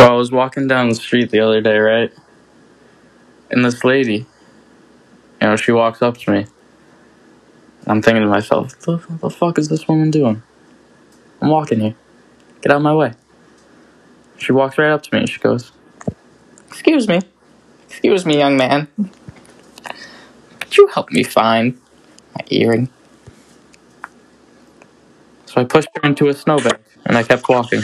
So I was walking down the street the other day, right? And this lady, you know, she walks up to me. I'm thinking to myself, the, the fuck is this woman doing? I'm walking here. Get out of my way. She walks right up to me and she goes, Excuse me. Excuse me, young man. Could you help me find my earring? So I pushed her into a snowbank and I kept walking.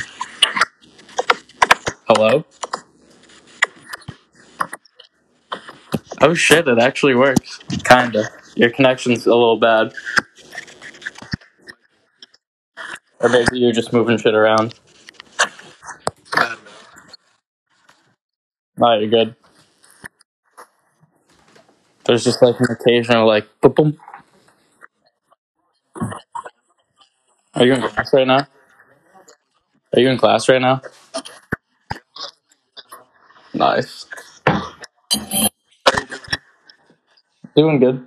Hello? Oh shit, it actually works. Kinda. Your connection's a little bad. Or maybe you're just moving shit around. No, you're good. There's just like an occasional like boom boom. Are you in class right now? Are you in class right now? Nice. Doing good.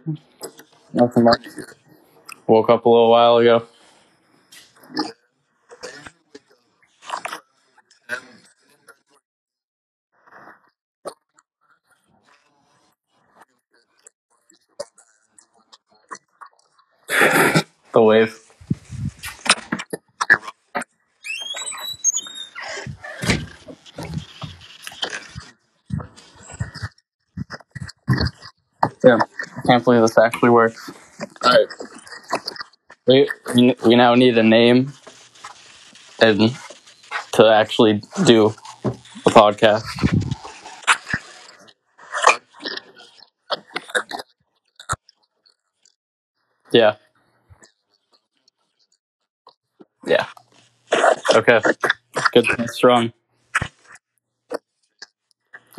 Nothing much. Woke up a little while ago. The wave. Yeah. Can't believe this actually works. Alright. We, we we now need a name and to actually do a podcast. Yeah. Yeah. Okay. Good. Strong.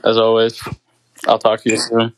As always. I'll talk to you soon.